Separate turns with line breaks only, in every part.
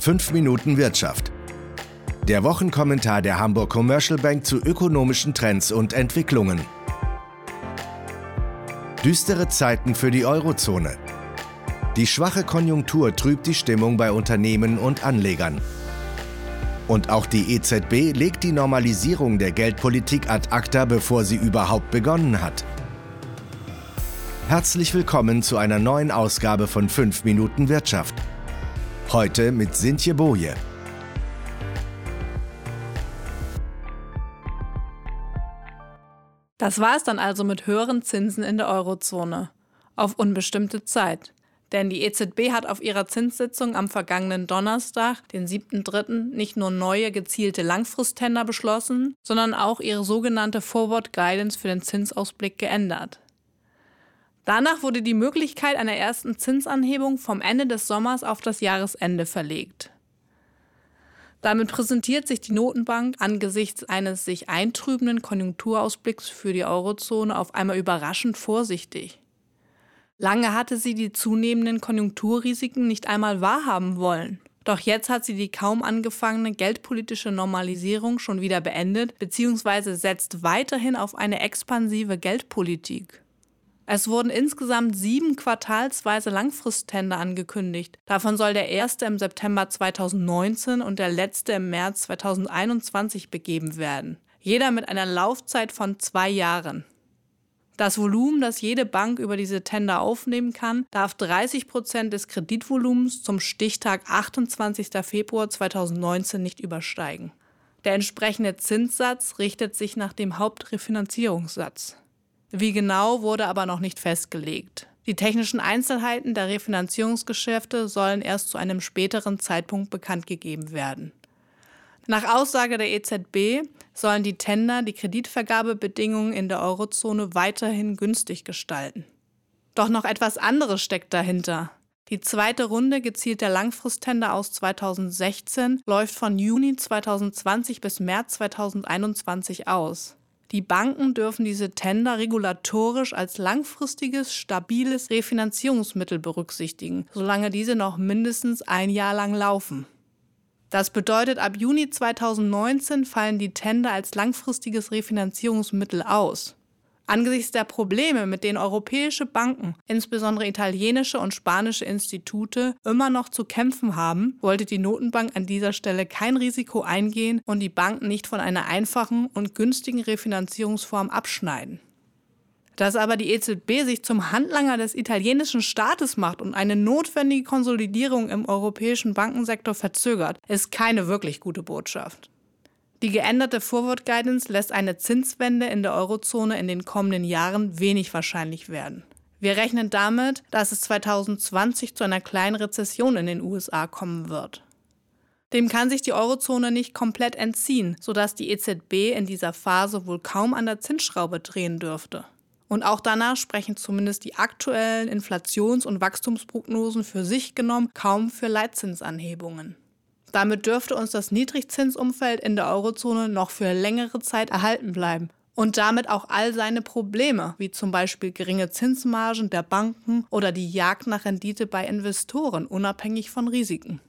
5 Minuten Wirtschaft. Der Wochenkommentar der Hamburg Commercial Bank zu ökonomischen Trends und Entwicklungen. Düstere Zeiten für die Eurozone. Die schwache Konjunktur trübt die Stimmung bei Unternehmen und Anlegern. Und auch die EZB legt die Normalisierung der Geldpolitik ad acta, bevor sie überhaupt begonnen hat. Herzlich willkommen zu einer neuen Ausgabe von 5 Minuten Wirtschaft. Heute mit Sintje Boje.
Das war es dann also mit höheren Zinsen in der Eurozone. Auf unbestimmte Zeit. Denn die EZB hat auf ihrer Zinssitzung am vergangenen Donnerstag, den 7.3., nicht nur neue gezielte Langfristtender beschlossen, sondern auch ihre sogenannte Forward Guidance für den Zinsausblick geändert. Danach wurde die Möglichkeit einer ersten Zinsanhebung vom Ende des Sommers auf das Jahresende verlegt. Damit präsentiert sich die Notenbank angesichts eines sich eintrübenden Konjunkturausblicks für die Eurozone auf einmal überraschend vorsichtig. Lange hatte sie die zunehmenden Konjunkturrisiken nicht einmal wahrhaben wollen. Doch jetzt hat sie die kaum angefangene geldpolitische Normalisierung schon wieder beendet bzw. setzt weiterhin auf eine expansive Geldpolitik. Es wurden insgesamt sieben quartalsweise Langfristtender angekündigt. Davon soll der erste im September 2019 und der letzte im März 2021 begeben werden. Jeder mit einer Laufzeit von zwei Jahren. Das Volumen, das jede Bank über diese Tender aufnehmen kann, darf 30 Prozent des Kreditvolumens zum Stichtag 28. Februar 2019 nicht übersteigen. Der entsprechende Zinssatz richtet sich nach dem Hauptrefinanzierungssatz. Wie genau wurde aber noch nicht festgelegt. Die technischen Einzelheiten der Refinanzierungsgeschäfte sollen erst zu einem späteren Zeitpunkt bekannt gegeben werden. Nach Aussage der EZB sollen die Tender die Kreditvergabebedingungen in der Eurozone weiterhin günstig gestalten. Doch noch etwas anderes steckt dahinter. Die zweite Runde gezielter Langfristtender aus 2016 läuft von Juni 2020 bis März 2021 aus. Die Banken dürfen diese Tender regulatorisch als langfristiges, stabiles Refinanzierungsmittel berücksichtigen, solange diese noch mindestens ein Jahr lang laufen. Das bedeutet, ab Juni 2019 fallen die Tender als langfristiges Refinanzierungsmittel aus. Angesichts der Probleme, mit denen europäische Banken, insbesondere italienische und spanische Institute, immer noch zu kämpfen haben, wollte die Notenbank an dieser Stelle kein Risiko eingehen und die Banken nicht von einer einfachen und günstigen Refinanzierungsform abschneiden. Dass aber die EZB sich zum Handlanger des italienischen Staates macht und eine notwendige Konsolidierung im europäischen Bankensektor verzögert, ist keine wirklich gute Botschaft. Die geänderte Forward Guidance lässt eine Zinswende in der Eurozone in den kommenden Jahren wenig wahrscheinlich werden. Wir rechnen damit, dass es 2020 zu einer kleinen Rezession in den USA kommen wird. Dem kann sich die Eurozone nicht komplett entziehen, sodass die EZB in dieser Phase wohl kaum an der Zinsschraube drehen dürfte. Und auch danach sprechen zumindest die aktuellen Inflations- und Wachstumsprognosen für sich genommen kaum für Leitzinsanhebungen. Damit dürfte uns das Niedrigzinsumfeld in der Eurozone noch für längere Zeit erhalten bleiben und damit auch all seine Probleme, wie zum Beispiel geringe Zinsmargen der Banken oder die Jagd nach Rendite bei Investoren, unabhängig von Risiken.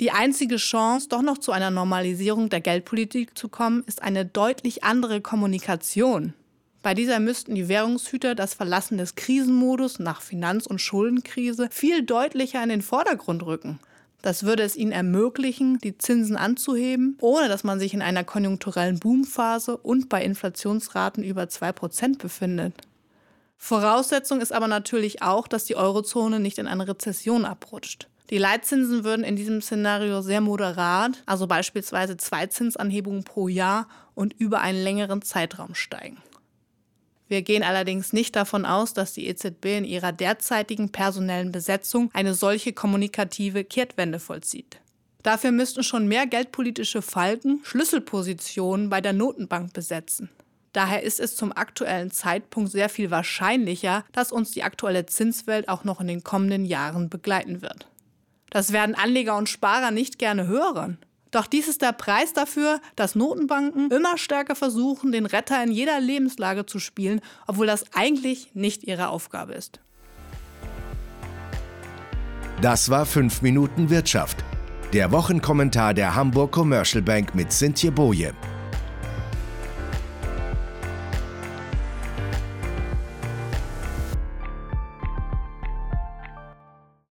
Die einzige Chance, doch noch zu einer Normalisierung der Geldpolitik zu kommen, ist eine deutlich andere Kommunikation. Bei dieser müssten die Währungshüter das Verlassen des Krisenmodus nach Finanz- und Schuldenkrise viel deutlicher in den Vordergrund rücken. Das würde es ihnen ermöglichen, die Zinsen anzuheben, ohne dass man sich in einer konjunkturellen Boomphase und bei Inflationsraten über 2% befindet. Voraussetzung ist aber natürlich auch, dass die Eurozone nicht in eine Rezession abrutscht. Die Leitzinsen würden in diesem Szenario sehr moderat, also beispielsweise zwei Zinsanhebungen pro Jahr und über einen längeren Zeitraum steigen. Wir gehen allerdings nicht davon aus, dass die EZB in ihrer derzeitigen personellen Besetzung eine solche kommunikative Kehrtwende vollzieht. Dafür müssten schon mehr geldpolitische Falken Schlüsselpositionen bei der Notenbank besetzen. Daher ist es zum aktuellen Zeitpunkt sehr viel wahrscheinlicher, dass uns die aktuelle Zinswelt auch noch in den kommenden Jahren begleiten wird. Das werden Anleger und Sparer nicht gerne hören. Doch dies ist der Preis dafür, dass Notenbanken immer stärker versuchen, den Retter in jeder Lebenslage zu spielen, obwohl das eigentlich nicht ihre Aufgabe ist.
Das war 5 Minuten Wirtschaft. Der Wochenkommentar der Hamburg Commercial Bank mit Cynthia Boje.